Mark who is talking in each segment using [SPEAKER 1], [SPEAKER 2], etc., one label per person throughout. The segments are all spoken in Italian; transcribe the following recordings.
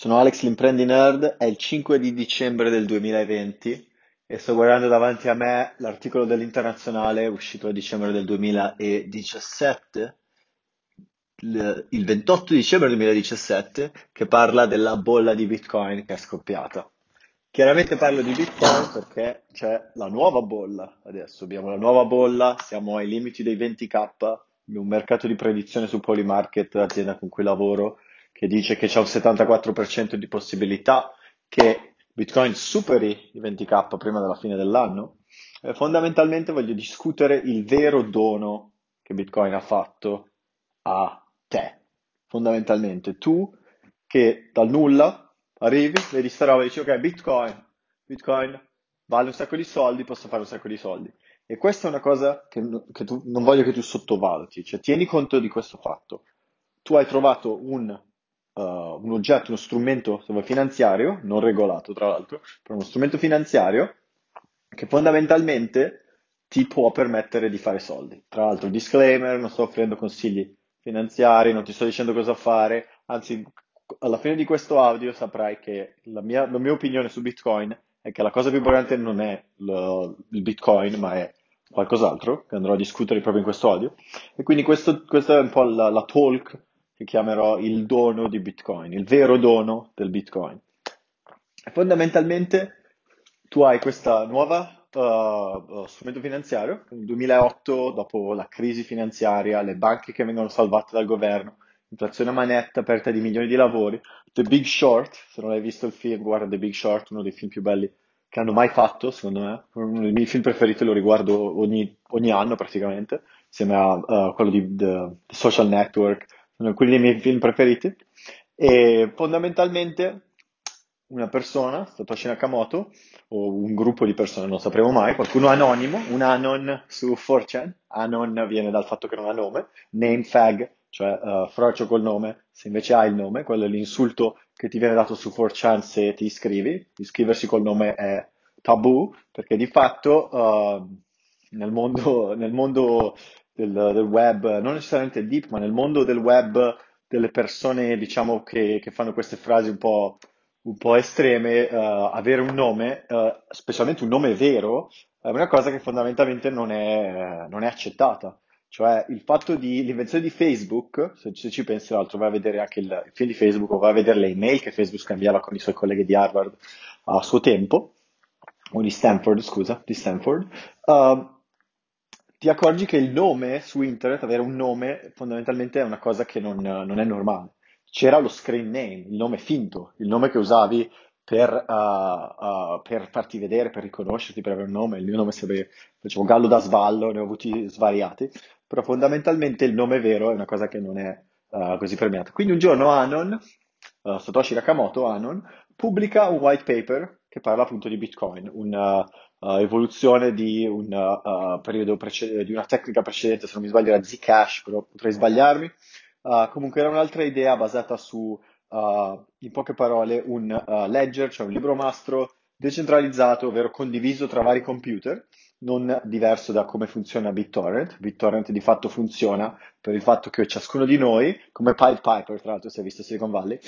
[SPEAKER 1] Sono Alex l'Imprendi Nerd, è il 5 di dicembre del 2020 e sto guardando davanti a me l'articolo dell'Internazionale uscito a dicembre del 2017, il il 28 dicembre 2017, che parla della bolla di Bitcoin che è scoppiata. Chiaramente parlo di Bitcoin perché c'è la nuova bolla adesso, abbiamo la nuova bolla, siamo ai limiti dei 20k, un mercato di predizione su Polymarket, l'azienda con cui lavoro, che dice che c'è un 74% di possibilità che Bitcoin superi i 20k prima della fine dell'anno. Eh, fondamentalmente voglio discutere il vero dono che Bitcoin ha fatto a te. Fondamentalmente tu che dal nulla arrivi, vedi sta roba e dici ok, Bitcoin, Bitcoin vale un sacco di soldi, posso fare un sacco di soldi. E questa è una cosa che, che tu, non voglio che tu sottovaluti, cioè tieni conto di questo fatto. Tu hai trovato un, uh, un oggetto, uno strumento finanziario, non regolato tra l'altro, però uno strumento finanziario che fondamentalmente ti può permettere di fare soldi. Tra l'altro, disclaimer, non sto offrendo consigli finanziari, non ti sto dicendo cosa fare, anzi alla fine di questo audio saprai che la mia, la mia opinione su Bitcoin è che la cosa più importante non è lo, il Bitcoin, ma è qualcos'altro, che andrò a discutere proprio in questo audio. E quindi questo, questa è un po' la, la talk che chiamerò il dono di Bitcoin, il vero dono del Bitcoin. Fondamentalmente tu hai questa nuova uh, strumento finanziario, nel 2008, dopo la crisi finanziaria, le banche che vengono salvate dal governo, inflazione a manetta, aperta di milioni di lavori, The Big Short, se non hai visto il film, guarda The Big Short, uno dei film più belli che hanno mai fatto, secondo me, uno dei miei film preferiti, lo riguardo ogni, ogni anno praticamente, insieme a uh, quello di The Social Network, sono alcuni dei miei film preferiti, e fondamentalmente una persona, Satoshi Nakamoto, o un gruppo di persone, non sapremo mai, qualcuno anonimo, un anon su 4chan, anon viene dal fatto che non ha nome, name fag, cioè uh, frocio col nome, se invece hai il nome, quello è l'insulto che ti viene dato su 4chan se ti iscrivi, iscriversi col nome è tabù, perché di fatto uh, nel mondo, nel mondo del, del, web, non necessariamente deep, ma nel mondo del web delle persone, diciamo, che, che fanno queste frasi un po' un po' estreme, uh, avere un nome, uh, specialmente un nome vero, è una cosa che fondamentalmente non è, non è accettata. Cioè il fatto di l'invenzione di Facebook, se, se ci pensi l'altro, vai a vedere anche il, il, film di Facebook o vai a vedere le email che Facebook scambiava con i suoi colleghi di Harvard a suo tempo, o di Stanford, scusa, di Stanford, uh, ti accorgi che il nome su internet, avere un nome, fondamentalmente è una cosa che non, non è normale c'era lo screen name, il nome finto, il nome che usavi per, uh, uh, per, farti vedere, per riconoscerti, per avere un nome. Il mio nome sarebbe, facevo Gallo da Svallo, ne ho avuti svariati, però fondamentalmente il nome vero è una cosa che non è uh, così premiata. Quindi un giorno Anon, Satoshi Nakamoto, Anon, pubblica un white paper che parla appunto di Bitcoin, un'evoluzione di, un, periodo prece- di una tecnica precedente, se non mi sbaglio era Zcash, però potrei sbagliarmi, Uh, comunque era un'altra idea basata su, uh, in poche parole, un uh, ledger, cioè un libro mastro decentralizzato, ovvero condiviso tra vari computer, non diverso da come funziona BitTorrent. BitTorrent di fatto funziona per il fatto che ciascuno di noi, come Pied Piper, tra l'altro si è visto Silicon Valley,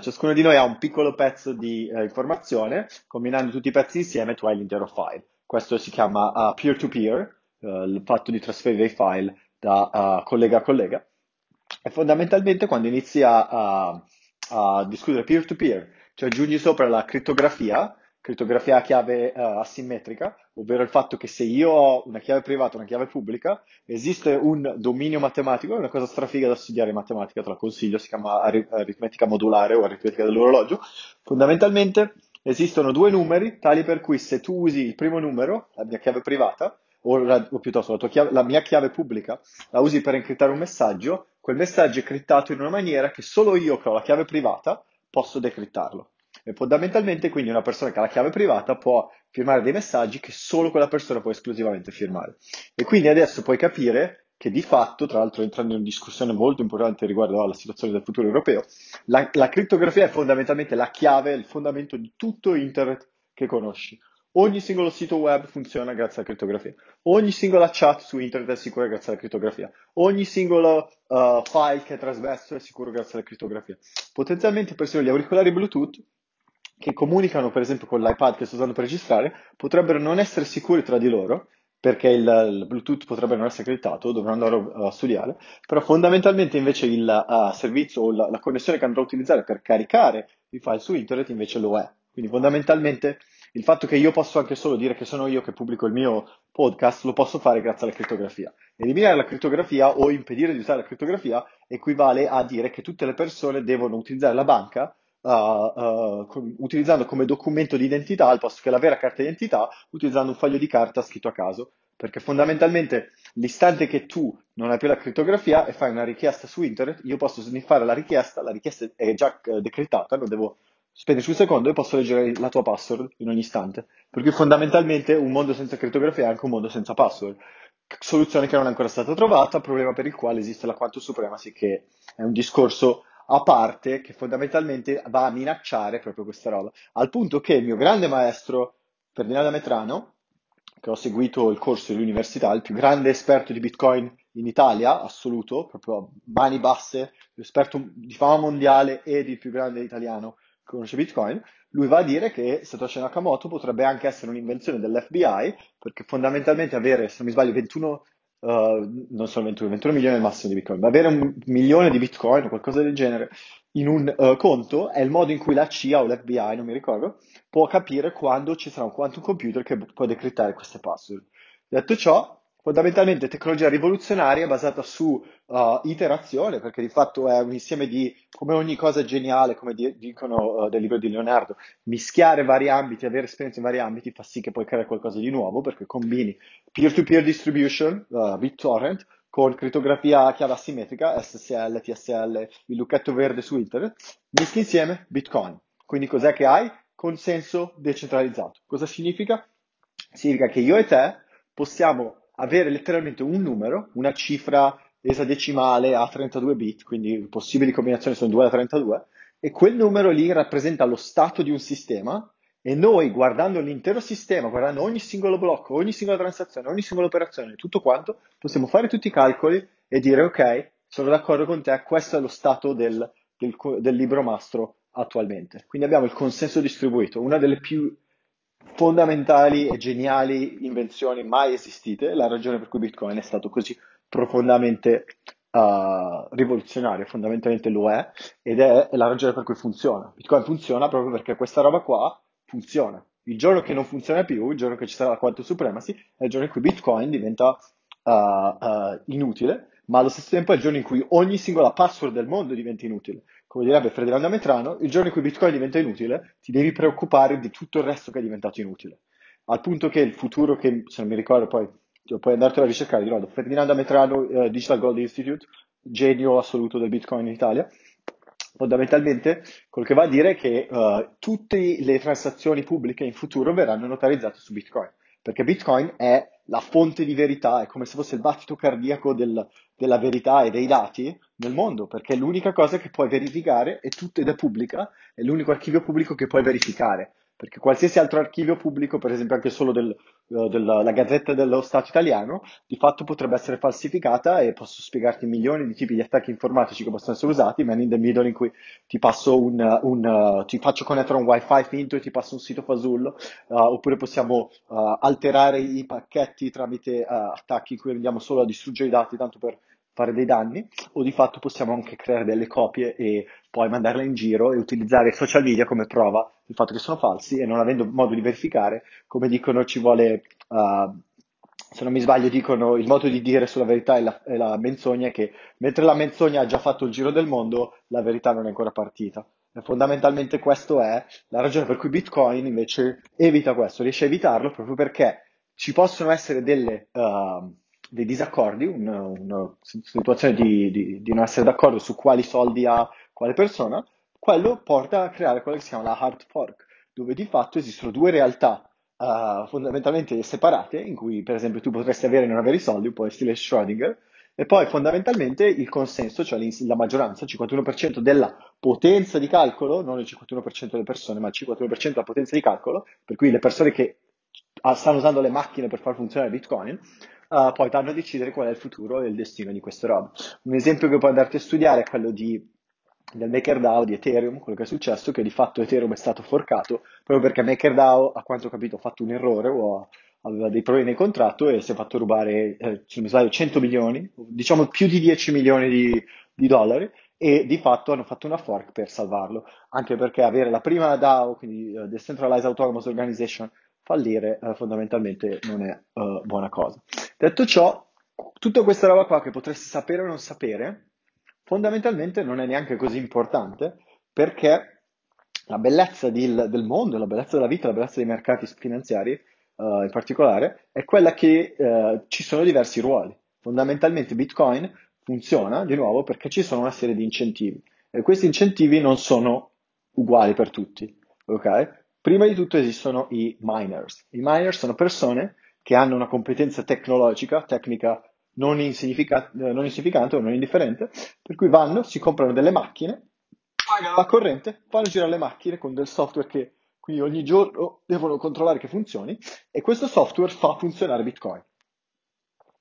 [SPEAKER 1] ciascuno di noi ha un piccolo pezzo di informazione, combinando tutti i pezzi insieme tu hai l'intero file. Questo si chiama peer-to-peer, il fatto di trasferire i file da collega a collega. E fondamentalmente quando inizi a, a, a discutere peer-to-peer, cioè aggiungi sopra la crittografia, crittografia a chiave uh, asimmetrica, ovvero il fatto che se io ho una chiave privata e una chiave pubblica, esiste un dominio matematico, è una cosa strafiga da studiare in matematica, te la consiglio, si chiama ar- aritmetica modulare o aritmetica dell'orologio. Fondamentalmente esistono due numeri tali per cui se tu usi il primo numero, la mia chiave privata, o, la, o piuttosto la, chiave, la mia chiave pubblica, la usi per incriptare un messaggio, quel messaggio è criptato in una maniera che solo io che ho la chiave privata posso decrittarlo. E fondamentalmente quindi una persona che ha la chiave privata può firmare dei messaggi che solo quella persona può esclusivamente firmare. E quindi adesso puoi capire che di fatto, tra l'altro entrando in una discussione molto importante riguardo alla situazione del futuro europeo, la, la crittografia è fondamentalmente la chiave, il fondamento di tutto internet che conosci. Ogni singolo sito web funziona grazie alla crittografia. Ogni singola chat su internet è sicura grazie alla crittografia. Ogni singolo uh, file che è trasmesso è sicuro grazie alla crittografia. Potenzialmente, per esempio, gli auricolari Bluetooth che comunicano, per esempio, con l'iPad che sto usando per registrare, potrebbero non essere sicuri tra di loro, perché il, il Bluetooth potrebbe non essere accreditato, dovrò andare a studiare, però fondamentalmente invece il uh, servizio o la, la connessione che andrò a utilizzare per caricare i file su internet invece lo è. Quindi fondamentalmente il fatto che io posso anche solo dire che sono io che pubblico il mio podcast lo posso fare grazie alla crittografia. Eliminare la crittografia o impedire di usare la crittografia equivale a dire che tutte le persone devono utilizzare la banca uh, uh, utilizzando come documento di identità al posto che la vera carta d'identità, utilizzando un foglio di carta scritto a caso. Perché fondamentalmente l'istante che tu non hai più la crittografia e fai una richiesta su internet, io posso sniffare la richiesta, la richiesta è già eh, decretata, non devo spenderci un secondo e posso leggere la tua password in ogni istante. Per cui fondamentalmente un mondo senza crittografia è anche un mondo senza password. Soluzione che non è ancora stata trovata, problema per il quale esiste la quantum supremacy, che è un discorso a parte che fondamentalmente va a minacciare proprio questa roba. Al punto che il mio grande maestro Ferdinando Metrano, che ho seguito il corso dell'università, il più grande esperto di Bitcoin in Italia, assoluto, proprio mani basse, esperto di fama mondiale ed il più grande italiano conosce Bitcoin, lui va a dire che Satoshi Nakamoto potrebbe anche essere un'invenzione dell'FBI, perché fondamentalmente avere, se non mi sbaglio, 21, uh, non sono 21, 21 milioni è il massimo di Bitcoin, ma avere un milione di Bitcoin o qualcosa del genere in un uh, conto è il modo in cui la CIA o l'FBI, non mi ricordo, può capire quando ci sarà un quantum computer che può decrittare queste password. Detto ciò, fondamentalmente tecnologia rivoluzionaria basata su uh, iterazione, perché di fatto è un insieme di, come ogni cosa geniale, come di, dicono uh, del libro di Leonardo, mischiare vari ambiti, avere esperienze in vari ambiti fa sì che puoi creare qualcosa di nuovo, perché combini peer-to-peer distribution, uh, BitTorrent, con crittografia a chiave asimmetrica, SSL, TSL, il lucchetto verde su internet, mischi insieme Bitcoin. Quindi cos'è che hai? Consenso decentralizzato. Cosa significa? Significa che io e te possiamo avere letteralmente un numero, una cifra esadecimale a 32 bit, quindi possibili combinazioni sono 2 da 32, e quel numero lì rappresenta lo stato di un sistema e noi guardando l'intero sistema, guardando ogni singolo blocco, ogni singola transazione, ogni singola operazione, tutto quanto, possiamo fare tutti i calcoli e dire ok, sono d'accordo con te, questo è lo stato del, del, del libro mastro attualmente. Quindi abbiamo il consenso distribuito, una delle più fondamentali e geniali invenzioni mai esistite, la ragione per cui Bitcoin è stato così profondamente uh, rivoluzionario, fondamentalmente lo è, ed è la ragione per cui funziona. Bitcoin funziona proprio perché questa roba qua funziona. Il giorno che non funziona più, il giorno che ci sarà la quantum supremacy, è il giorno in cui Bitcoin diventa uh, uh, inutile, ma allo stesso tempo è il giorno in cui ogni singola password del mondo diventa inutile. Come direbbe Ferdinando Metrano, il giorno in cui Bitcoin diventa inutile, ti devi preoccupare di tutto il resto che è diventato inutile. Al punto che il futuro, che se non mi ricordo poi, puoi andartelo a ricercare di nuovo, Ferdinando Metrano, eh, Digital Gold Institute, genio assoluto del Bitcoin in Italia, fondamentalmente quello che va a dire è che uh, tutte le transazioni pubbliche in futuro verranno notarizzate su Bitcoin, perché Bitcoin è la fonte di verità, è come se fosse il battito cardiaco del, della verità e dei dati nel mondo, perché è l'unica cosa che puoi verificare e tutto ed è pubblica, è l'unico archivio pubblico che puoi verificare, perché qualsiasi altro archivio pubblico, per esempio anche solo del, uh, della Gazzetta dello Stato italiano, di fatto potrebbe essere falsificata e posso spiegarti milioni di tipi di attacchi informatici che possono essere usati, man in the middle in cui ti un, un uh, ti faccio connettere un wifi finto e ti passo un sito fasullo, uh, oppure possiamo alterare i pacchetti tramite attacchi in cui andiamo solo a distruggere i dati tanto per fare dei danni o di fatto possiamo anche creare delle copie e poi mandarle in giro e utilizzare i social media come prova del fatto che sono falsi e non avendo modo di verificare, come dicono ci vuole, uh, se non mi sbaglio dicono il modo di dire sulla verità e la, e la menzogna è che mentre la menzogna ha già fatto il giro del mondo, la verità non è ancora partita. E fondamentalmente questo è la ragione per cui Bitcoin invece evita questo, riesce a evitarlo proprio perché ci possono essere delle... Uh, dei disaccordi, una, una situazione di, di, di, non essere d'accordo su quali soldi ha quale persona, quello porta a creare quello che si chiama la hard fork, dove di fatto esistono due realtà uh, fondamentalmente separate, in cui per esempio tu potresti avere e non avere i soldi, un po' in stile Schrödinger, e poi fondamentalmente il consenso, cioè la maggioranza, il 51% della potenza di calcolo, non il 51% delle persone, ma il 51% della potenza di calcolo, per cui le persone che stanno usando le macchine per far funzionare Bitcoin, uh, poi vanno a decidere qual è il futuro e il destino di queste robe. Un esempio che puoi andarti a studiare è quello di, del MakerDAO di Ethereum, quello che è successo, che di fatto Ethereum è stato forcato proprio perché MakerDAO, a quanto ho capito, ha fatto un errore o aveva dei problemi nel contratto e si è fatto rubare, eh, se non mi sbaglio, 100 milioni, diciamo più di 10 milioni di, di dollari e di fatto hanno fatto una fork per salvarlo, anche perché avere la prima DAO, quindi uh, Decentralized Autonomous Organization, fallire uh, fondamentalmente non è uh, buona cosa. Detto ciò, tutta questa roba qua che potresti sapere o non sapere, fondamentalmente non è neanche così importante perché la bellezza di, del mondo, la bellezza della vita, la bellezza dei mercati finanziari in particolare, è quella che ci sono diversi ruoli. Fondamentalmente Bitcoin funziona di nuovo perché ci sono una serie di incentivi e questi incentivi non sono uguali per tutti. ok? Prima di tutto esistono i miners. I miners sono persone che hanno una competenza tecnologica, tecnica non, insignifica- non insignificante o non indifferente, per cui vanno, si comprano delle macchine, pagano la corrente, fanno girare le macchine con del software che quindi ogni giorno devono controllare che funzioni e questo software fa funzionare Bitcoin.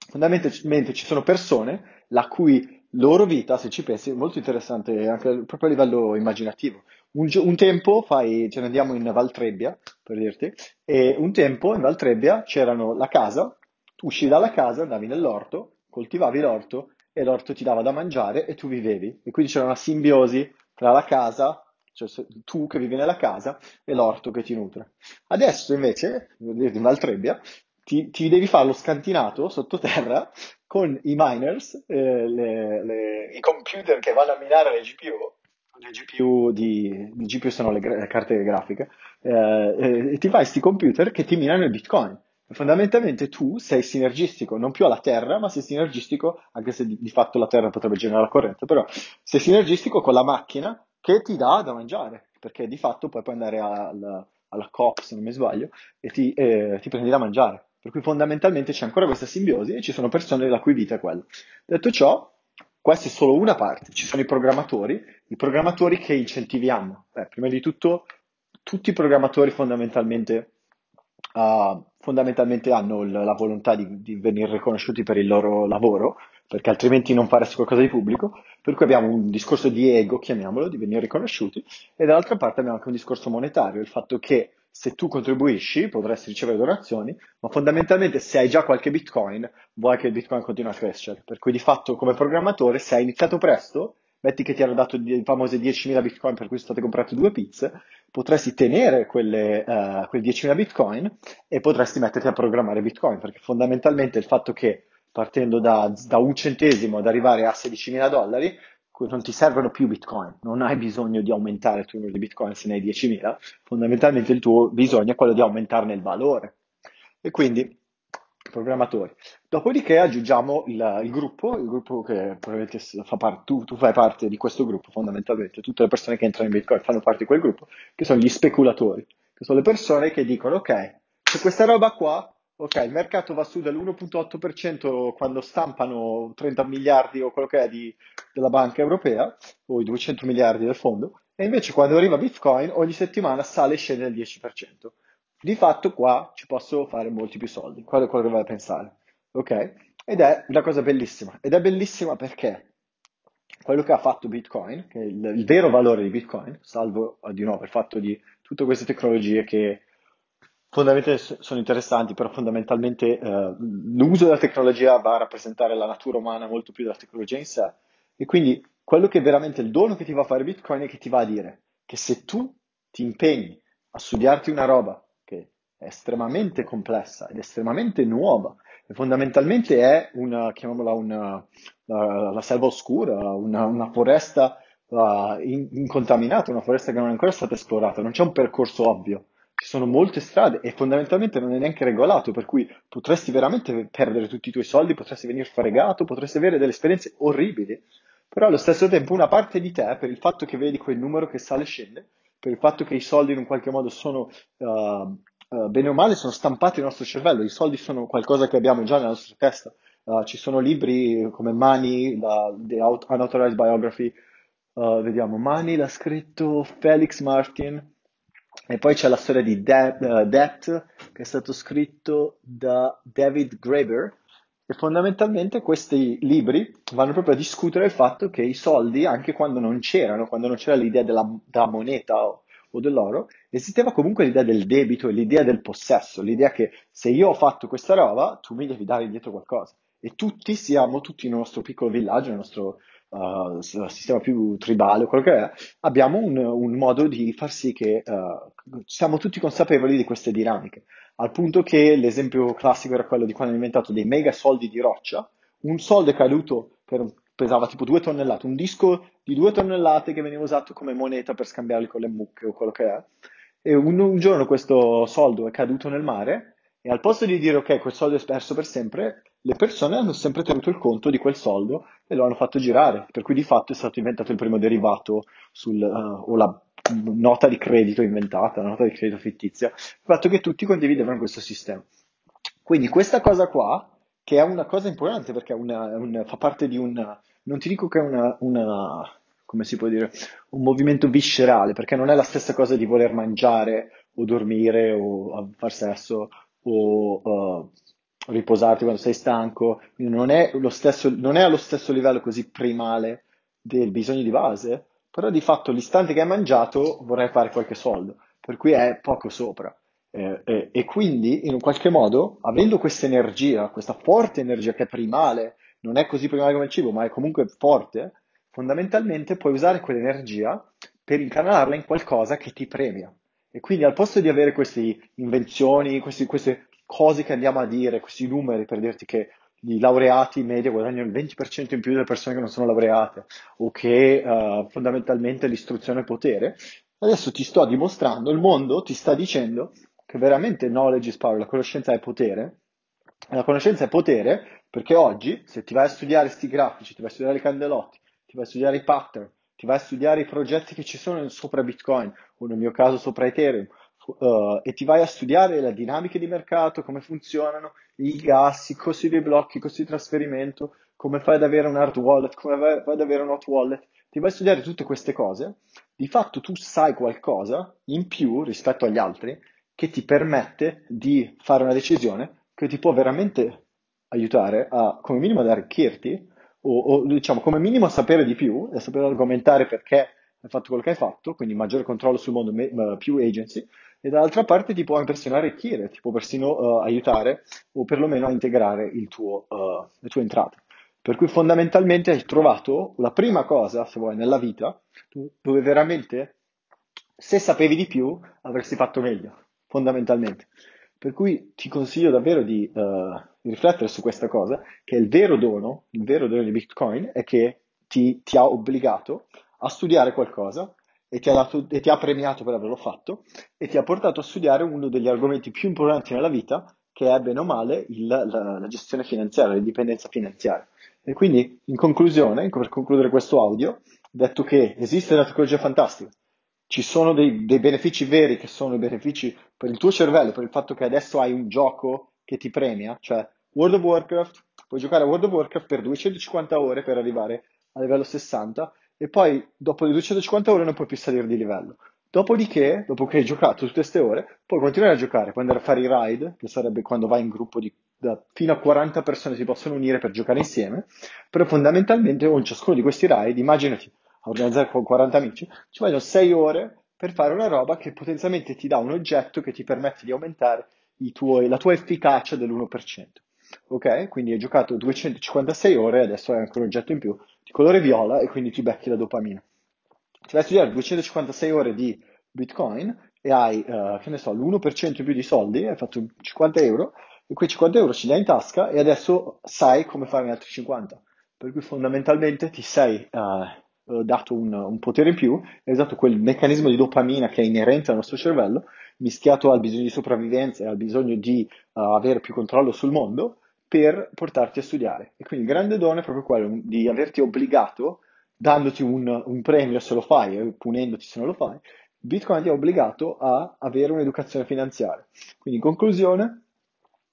[SPEAKER 1] Fondamentalmente ci sono persone la cui loro vita, se ci pensi, è molto interessante anche proprio a livello immaginativo. Un, un tempo, fai, ce ne andiamo in Valtrebbia, per dirti, e un tempo in Valtrebbia c'erano la casa, tu uscivi dalla casa, andavi nell'orto, coltivavi l'orto e l'orto ti dava da mangiare e tu vivevi. E quindi c'era una simbiosi tra la casa, cioè tu che vivi nella casa, e l'orto che ti nutre. Adesso invece, in Valtrebbia, ti, ti, devi fare lo scantinato sottoterra con i miners, eh, le, le, i computer che vanno a minare le GPU, le GPU, di, di GPU sono le, le carte grafiche, eh, e ti fai questi computer che ti minano il Bitcoin. Fondamentalmente tu sei sinergistico non più alla Terra, ma sei sinergistico, anche se di, di fatto la Terra potrebbe generare la corrente, però sei sinergistico con la macchina che ti dà da mangiare, perché di fatto poi puoi andare alla, alla COP, se non mi sbaglio, e ti, eh, ti prendi da mangiare. Per cui fondamentalmente c'è ancora questa simbiosi e ci sono persone la cui vita è quella. Detto ciò, questa è solo una parte, ci sono i programmatori, i programmatori che incentivi hanno. Beh, prima di tutto, tutti i programmatori fondamentalmente, uh, fondamentalmente hanno l- la volontà di, di venire riconosciuti per il loro lavoro, perché altrimenti non faresti qualcosa di pubblico, per cui abbiamo un discorso di ego, chiamiamolo, di venire riconosciuti, e dall'altra parte abbiamo anche un discorso monetario, il fatto che se tu contribuisci potresti ricevere donazioni, ma fondamentalmente se hai già qualche bitcoin, vuoi che il bitcoin continui a crescere. Per cui di fatto come programmatore, se hai iniziato presto, metti che ti hanno dato i famosi 10.000 bitcoin per cui sono state comprate due pizze, potresti tenere quelle, uh, quei 10.000 bitcoin e potresti metterti a programmare bitcoin, perché fondamentalmente il fatto che partendo da, da un centesimo ad arrivare a 16.000 dollari non ti servono più bitcoin, non hai bisogno di aumentare il tuo numero di bitcoin se ne hai 10.000, fondamentalmente il tuo bisogno è quello di aumentarne il valore. E quindi, programmatori. Dopodiché aggiungiamo il, il gruppo, il gruppo che probabilmente fa parte, tu, tu, fai parte di questo gruppo fondamentalmente, tutte le persone che entrano in bitcoin fanno parte di quel gruppo, che sono gli speculatori, che sono le persone che dicono ok, se questa roba qua Ok, il mercato va su dell'1.8% quando stampano 30 miliardi o quello che è di, della banca europea, o i 200 miliardi del fondo, e invece quando arriva Bitcoin ogni settimana sale e scende del 10%. Di fatto qua ci posso fare molti più soldi, quello è quello che vai a pensare. Ok? Ed è una cosa bellissima. Ed è bellissima perché quello che ha fatto Bitcoin, che il, il vero valore di Bitcoin, salvo di nuovo il fatto di tutte queste tecnologie che Fondamentalmente sono interessanti, però fondamentalmente eh, l'uso della tecnologia va a rappresentare la natura umana molto più della tecnologia in sé. E quindi quello che è veramente il dono che ti va a fare Bitcoin è che ti va a dire che se tu ti impegni a studiarti una roba che è estremamente complessa ed estremamente nuova, e fondamentalmente è una, chiamiamola una, la, la selva oscura, una, una foresta uh, incontaminata, una foresta che non è ancora stata esplorata, non c'è un percorso ovvio ci sono molte strade e fondamentalmente non è neanche regolato, per cui potresti veramente perdere tutti i tuoi soldi, potresti venire fregato, potresti avere delle esperienze orribili, però allo stesso tempo una parte di te, per il fatto che vedi quel numero che sale e scende, per il fatto che i soldi in un qualche modo sono, uh, uh, bene o male, sono stampati nel nostro cervello, i soldi sono qualcosa che abbiamo già nella nostra testa, uh, ci sono libri come Money, la, The Unauthorized Biography, vediamo, Money l'ha scritto Felix Martin, E poi c'è la storia di De- uh, Debt, che è stato scritto da David Graeber, e fondamentalmente questi libri vanno proprio a discutere il fatto che i soldi, anche quando non c'erano, quando non c'era l'idea della, della moneta o, o dell'oro, esisteva comunque l'idea del debito e l'idea del possesso, l'idea che se io ho fatto questa roba, tu mi devi dare indietro qualcosa. E tutti siamo, tutti nel nostro piccolo villaggio, nel nostro uh, sistema più tribale, quello che è, abbiamo un, un modo di far sì che uh, siamo tutti consapevoli di queste dinamiche. Al punto che l'esempio classico era quello di quando hanno inventato dei mega soldi di roccia, un soldo è caduto per pesava tipo due tonnellate, un disco di due tonnellate che veniva usato come moneta per scambiarli con le mucche o quello che è. E un, un giorno questo soldo è caduto nel mare e al posto di dire ok, quel soldo è perso per sempre, le persone hanno sempre tenuto il conto di quel soldo e lo hanno fatto girare, per cui di fatto è stato inventato il primo derivato sul, uh, o la nota di credito inventata, la nota di credito fittizia, il fatto che tutti condividevano questo sistema. Quindi questa cosa qua, che è una cosa importante perché una, una, fa parte di un, non ti dico che è una, una come si può dire, un movimento viscerale, perché non è la stessa cosa di voler mangiare o dormire o far sesso o uh, riposarti quando sei stanco, non è, stesso, non è allo stesso livello così primale del bisogno di base, però di fatto l'istante che hai mangiato vorrai fare qualche soldo, per cui è poco sopra. Eh, eh, e quindi in un qualche modo, avendo questa energia, questa forte energia che è primale, non è così primale come il cibo, ma è comunque forte, fondamentalmente puoi usare quell'energia per incanalarla in qualcosa che ti premia. E quindi al posto di avere queste invenzioni, questi, queste cose che andiamo a dire, questi numeri per dirti che i laureati in media guadagnano il 20% in più delle persone che non sono laureate o che uh, fondamentalmente l'istruzione è potere, adesso ti sto dimostrando, il mondo ti sta dicendo che veramente knowledge is power, la conoscenza è potere. La conoscenza è potere perché oggi, se ti vai a studiare questi grafici, ti vai a studiare i candelotti, ti vai a studiare i pattern, ti vai a studiare i progetti che ci sono sopra Bitcoin, o nel mio caso sopra Ethereum, uh, e ti vai a studiare le dinamiche di mercato, come funzionano, i gas, i costi dei blocchi, i costi di trasferimento, come fai ad avere un hard wallet, come fai ad avere un hot wallet, ti vai a studiare tutte queste cose, di fatto tu sai qualcosa in più rispetto agli altri che ti permette di fare una decisione che ti può veramente aiutare a, come minimo, ad arricchirti o, o diciamo come minimo sapere di più e sapere argomentare perché hai fatto quello che hai fatto, quindi maggiore controllo sul mondo, me, più agency, e dall'altra parte ti può impressionare e arricchire, ti può persino uh, aiutare o perlomeno a integrare tuo, uh, le tue entrate. Per cui fondamentalmente hai trovato la prima cosa, se vuoi, nella vita, dove veramente, se sapevi di più, avresti fatto meglio, fondamentalmente. Per cui ti consiglio davvero di, uh, riflettere su questa cosa, che il vero dono, il vero dono di Bitcoin è che ti, ti ha obbligato a studiare qualcosa e ti, dato, e ti, ha premiato per averlo fatto e ti ha portato a studiare uno degli argomenti più importanti nella vita, che è bene o male il, la, la, gestione finanziaria, l'indipendenza finanziaria. E quindi, in conclusione, per concludere questo audio, detto che esiste una tecnologia fantastica, ci sono dei, dei, benefici veri che sono i benefici per il tuo cervello, per il fatto che adesso hai un gioco che ti premia, cioè World of Warcraft, puoi giocare a World of Warcraft per 250 ore per arrivare a livello 60 e poi dopo le 250 ore non puoi più salire di livello. Dopodiché, dopo che hai giocato tutte queste ore, puoi continuare a giocare, puoi andare a fare i ride, che sarebbe quando vai in gruppo di da, fino a 40 persone si possono unire per giocare insieme, però fondamentalmente ogni ciascuno di questi ride, immaginati, a organizzare con 40 amici, ci vogliono 6 ore per fare una roba che potenzialmente ti dà un oggetto che ti permette di aumentare tuoi, la tua efficacia dell'1%. Ok? Quindi hai giocato 256 ore e adesso hai anche un oggetto in più di colore viola e quindi ti becchi la dopamina. Ti vai a studiare 256 ore di Bitcoin e hai, uh, che ne so, l'1% in più di soldi, hai fatto 50 euro e quei 50 euro ce li hai in tasca e adesso sai come fare gli altri 50. Per cui fondamentalmente ti sei uh, eh, dato un, un, potere in più, è usato quel meccanismo di dopamina che è inerente al nostro cervello, mischiato al bisogno di sopravvivenza e al bisogno di uh, avere più controllo sul mondo, per portarti a studiare. E quindi il grande dono è proprio quello di averti obbligato, dandoti un, un premio se lo fai e punendoti se non lo fai, Bitcoin ti ha obbligato a avere un'educazione finanziaria. Quindi in conclusione,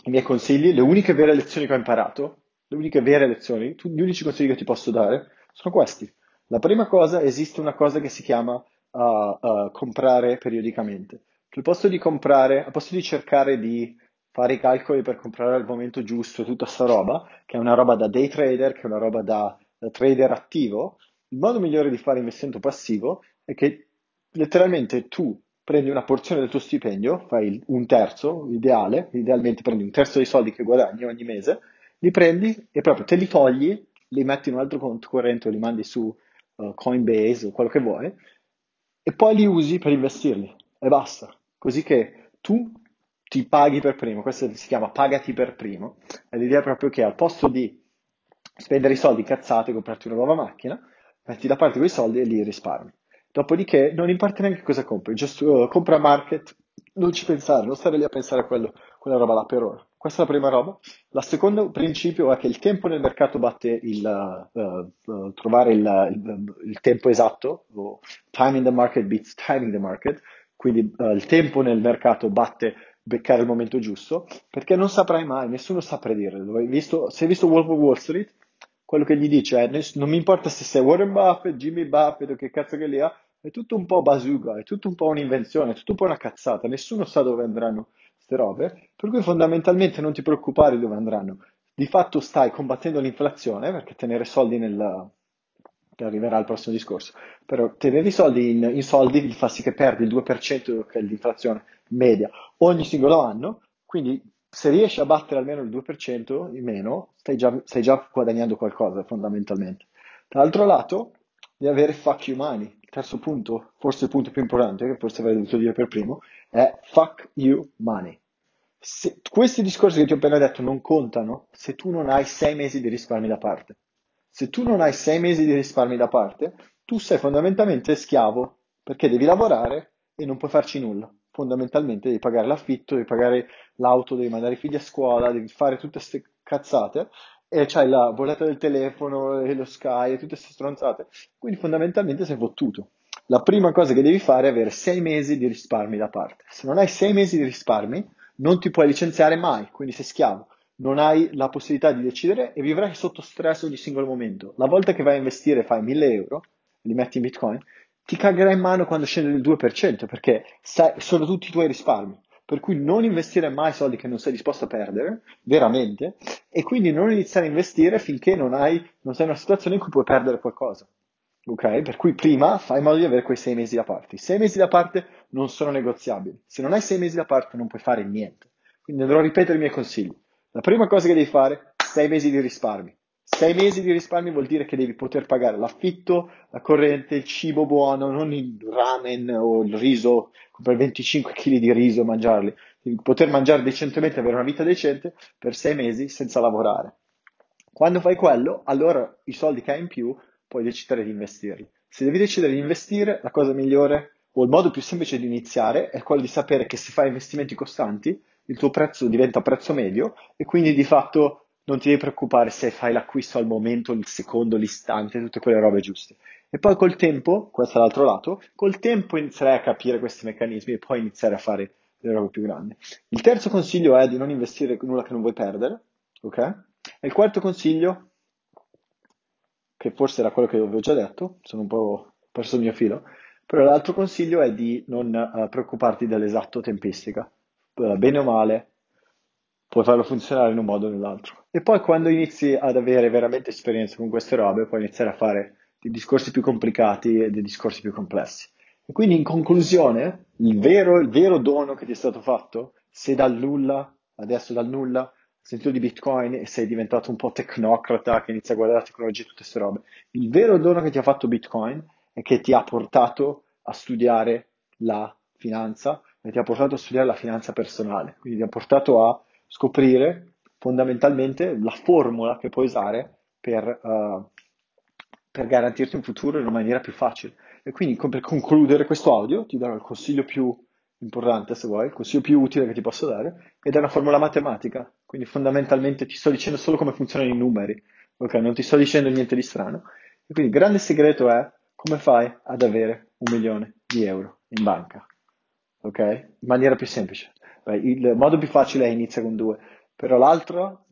[SPEAKER 1] i miei consigli, le uniche vere lezioni che ho imparato, le uniche vere lezioni, gli unici consigli che ti posso dare sono questi. La prima cosa, esiste una cosa che si chiama uh, uh, comprare periodicamente. al posto di comprare, al posto di cercare di fare i calcoli per comprare al momento giusto tutta sta roba, che è una roba da day trader, che è una roba da, da trader attivo, il modo migliore di fare investimento passivo è che letteralmente tu prendi una porzione del tuo stipendio, fai un terzo, ideale, idealmente prendi un terzo dei soldi che guadagni ogni mese, li prendi e proprio te li togli, li metti in un altro conto corrente o li mandi su Coinbase o quello che vuoi, e poi li usi per investirli e basta. Così che tu ti paghi per primo, questo si chiama pagati per primo, è l'idea proprio che al posto di spendere i soldi cazzate, comprarti una nuova macchina, metti da parte quei soldi e li risparmi. Dopodiché non importa neanche cosa compri, just, uh, compra market, non ci pensare, non stare lì a pensare a quello, quella roba là per ora. Questa è la prima roba. Il secondo principio è che il tempo nel mercato batte il uh, uh, trovare il, il, il, tempo esatto, o in the market beats time in the market, quindi uh, il tempo nel mercato batte beccare il momento giusto, perché non saprai mai, nessuno sa predire. Visto, se hai visto Wolf of Wall Street, quello che gli dice è non mi importa se sei Warren Buffett, Jimmy Buffett o che cazzo che li ha, è tutto un po' bazooka, è tutto un po' un'invenzione, è tutto un po' una cazzata, nessuno sa dove andranno queste robe, per cui fondamentalmente non ti preoccupare dove andranno. Di fatto stai combattendo l'inflazione, perché tenere soldi nel... che arriverà al prossimo discorso, però tenere i soldi in, in soldi fa sì che perdi il 2% che è l'inflazione media ogni singolo anno, quindi se riesci a battere almeno il 2% in meno, stai già, stai già guadagnando qualcosa fondamentalmente. Dall'altro lato, di avere fuck you money. Il terzo punto, forse il punto più importante, che forse avrei dovuto dire per primo, è fuck you money. Se, questi discorsi che ti ho appena detto non contano se tu non hai sei mesi di risparmi da parte. Se tu non hai sei mesi di risparmi da parte, tu sei fondamentalmente schiavo perché devi lavorare e non puoi farci nulla fondamentalmente devi pagare l'affitto, devi pagare l'auto, devi mandare i figli a scuola, devi fare tutte queste cazzate e c'hai la bolletta del telefono e lo Sky e tutte queste stronzate. Quindi fondamentalmente sei fottuto. La prima cosa che devi fare è avere sei mesi di risparmi da parte. Se non hai sei mesi di risparmi, non ti puoi licenziare mai, quindi sei schiavo. Non hai la possibilità di decidere e vivrai sotto stress ogni singolo momento. La volta che vai a investire fai 1000 euro, li metti in Bitcoin, ti cagherà in mano quando scende del 2%, perché sai, sono tutti i tuoi risparmi. Per cui non investire mai soldi che non sei disposto a perdere, veramente, e quindi non iniziare a investire finché non, hai, non sei in una situazione in cui puoi perdere qualcosa. Ok? Per cui prima fai in modo di avere quei sei mesi da parte. I sei mesi da parte non sono negoziabili. Se non hai sei mesi da parte non puoi fare niente. Quindi andrò a ripetere i miei consigli. La prima cosa che devi fare, sei mesi di risparmi. Sei mesi di risparmio vuol dire che devi poter pagare l'affitto, la corrente, il cibo buono, non il ramen o il riso, comprare 25 kg di riso e mangiarli. Devi poter mangiare decentemente, avere una vita decente per sei mesi senza lavorare. Quando fai quello, allora i soldi che hai in più puoi decidere di investirli. Se devi decidere di investire, la cosa migliore o il modo più semplice di iniziare è quello di sapere che se fai investimenti costanti, il tuo prezzo diventa prezzo medio e quindi di fatto non ti devi preoccupare se fai l'acquisto al momento, il secondo, l'istante, tutte quelle robe giuste. E poi col tempo, questo è l'altro lato, col tempo inizierai a capire questi meccanismi e poi iniziare a fare le robe più grandi. Il terzo consiglio è di non investire in nulla che non vuoi perdere, ok? E il quarto consiglio, che forse era quello che avevo già detto, sono un po' perso il mio filo, però l'altro consiglio è di non uh, preoccuparti dell'esatto tempistica. Uh, bene o male, puoi farlo funzionare in un modo o nell'altro. E poi quando inizi ad avere veramente esperienza con queste robe, puoi iniziare a fare dei discorsi più complicati e dei discorsi più complessi. E quindi in conclusione, il vero, il vero dono che ti è stato fatto, se dal nulla, adesso dal nulla, sentito di Bitcoin e sei diventato un po' tecnocrata che inizia a guardare la tecnologia e tutte queste robe, il vero dono che ti ha fatto Bitcoin è che ti ha portato a studiare la finanza e ti ha portato a studiare la finanza personale, quindi ti ha portato a scoprire fondamentalmente la formula che puoi usare per, uh, per garantirti un futuro in una maniera più facile. E quindi per concludere questo audio ti darò il consiglio più importante, se vuoi, il consiglio più utile che ti posso dare, ed è una formula matematica. Quindi fondamentalmente ti sto dicendo solo come funzionano i numeri, ok? Non ti sto dicendo niente di strano. E quindi il grande segreto è come fai ad avere un milione di euro in banca, ok? In maniera più semplice. Beh, il modo più facile è inizia con due, però l'altro,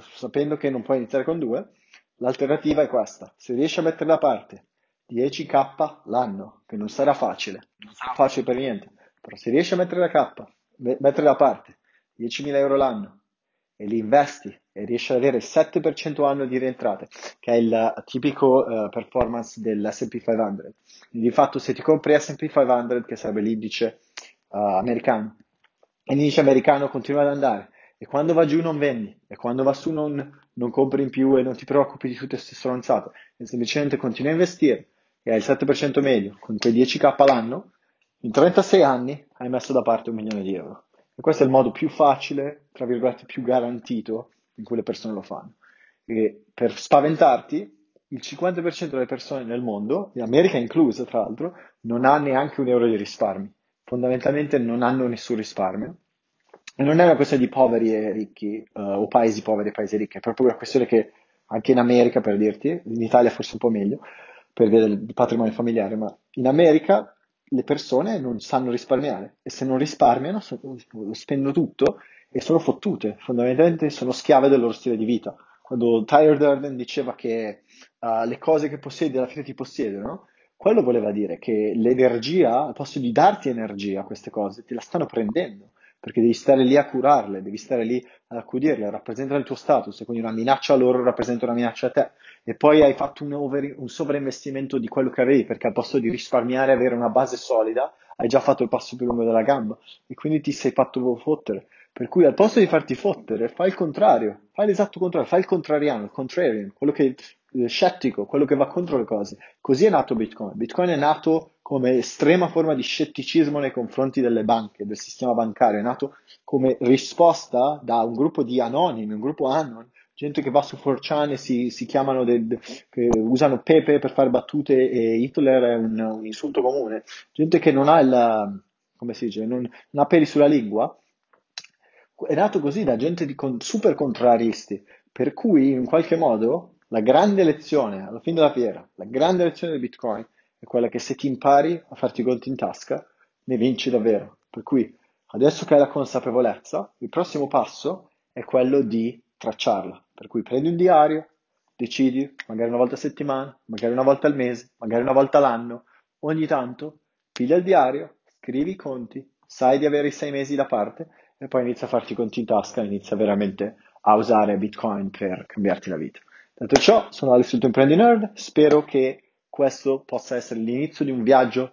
[SPEAKER 1] sapendo che non puoi iniziare con due, l'alternativa è questa. Se riesci a mettere da parte 10k l'anno, che non sarà facile, non sarà facile per niente, Però se riesci a mettere la K, mettere da parte 10.000 euro l'anno e li investi e riesci ad avere il 7% anno di rientrate, che è il tipico uh, performance dell'S&P 500. Di fatto se ti compri S&P 500, che sarebbe l'indice uh, americano, e l'indice americano continua ad andare, e quando va giù non vendi, e quando va su non, non compri in più e non ti preoccupi di tutte queste stronzate, e semplicemente continui a investire, e hai il 7% medio, con quei 10k l'anno, in 36 anni hai messo da parte un milione di euro. E questo è il modo più facile, tra virgolette, più garantito in cui le persone lo fanno. E per spaventarti, il 50% delle persone nel mondo, in America inclusa tra l'altro, non ha neanche un euro di risparmi. Fondamentalmente non hanno nessun risparmio. E non è una questione di poveri e ricchi, uh, o paesi poveri e paesi ricchi, è proprio una questione che anche in America, per dirti, in Italia forse un po' meglio, per via del patrimonio familiare, ma in America le persone non sanno risparmiare e se non risparmiano spendono tutto e sono fottute, fondamentalmente sono schiave del loro stile di vita. Quando Tyler Durden diceva che uh, le cose che possiedi alla fine ti possiedono, quello voleva dire che l'energia, al posto di darti energia a queste cose, te la stanno prendendo perché devi stare lì a curarle, devi stare lì ad accudirle, rappresentano il tuo status e quindi una minaccia a loro rappresenta una minaccia a te e poi hai fatto un, over, un sovrainvestimento di quello che avevi perché al posto di risparmiare e avere una base solida hai già fatto il passo più lungo della gamba e quindi ti sei fatto fottere. Per cui al posto di farti fottere, fai il contrario, fai l'esatto contrario, fai il contrariano, il contrarian, quello che è scettico, quello che va contro le cose. Così è nato Bitcoin. Bitcoin è nato come estrema forma di scetticismo nei confronti delle banche, del sistema bancario, è nato come risposta da un gruppo di anonimi, un gruppo anon, gente che va su 4chan e si, si chiamano, de, de, che usano Pepe per fare battute e Hitler è un, un, insulto comune, gente che non ha il, come si dice, non, non ha peli sulla lingua, è nato così da gente di con, super contraristi, per cui in qualche modo la grande lezione alla fine della fiera, la grande lezione del Bitcoin è quella che se ti impari a farti i conti in tasca, ne vinci davvero. Per cui adesso che hai la consapevolezza, il prossimo passo è quello di tracciarla. Per cui prendi un diario, decidi, magari una volta a settimana, magari una volta al mese, magari una volta all'anno, ogni tanto piglia il diario, scrivi i conti, sai di avere i sei mesi da parte e poi inizia a farti i conti in tasca, inizia veramente a usare Bitcoin per cambiarti la vita. Detto ciò, sono Alex il tuo Imprendi Nerd, spero che questo possa essere l'inizio di un viaggio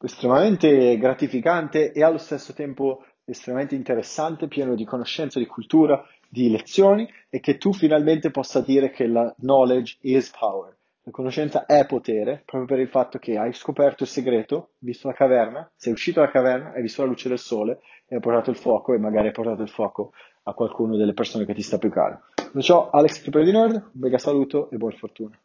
[SPEAKER 1] estremamente gratificante e allo stesso tempo estremamente interessante, pieno di conoscenza, di cultura, di lezioni e che tu finalmente possa dire che la knowledge is power. La conoscenza è potere proprio per il fatto che hai scoperto il segreto, visto la caverna, sei uscito dalla caverna, hai visto la luce del sole e hai portato il fuoco e magari hai portato il fuoco a qualcuno delle persone che ti sta più caro. Perciò Alex Tripoli Nerd, un mega saluto e buona fortuna.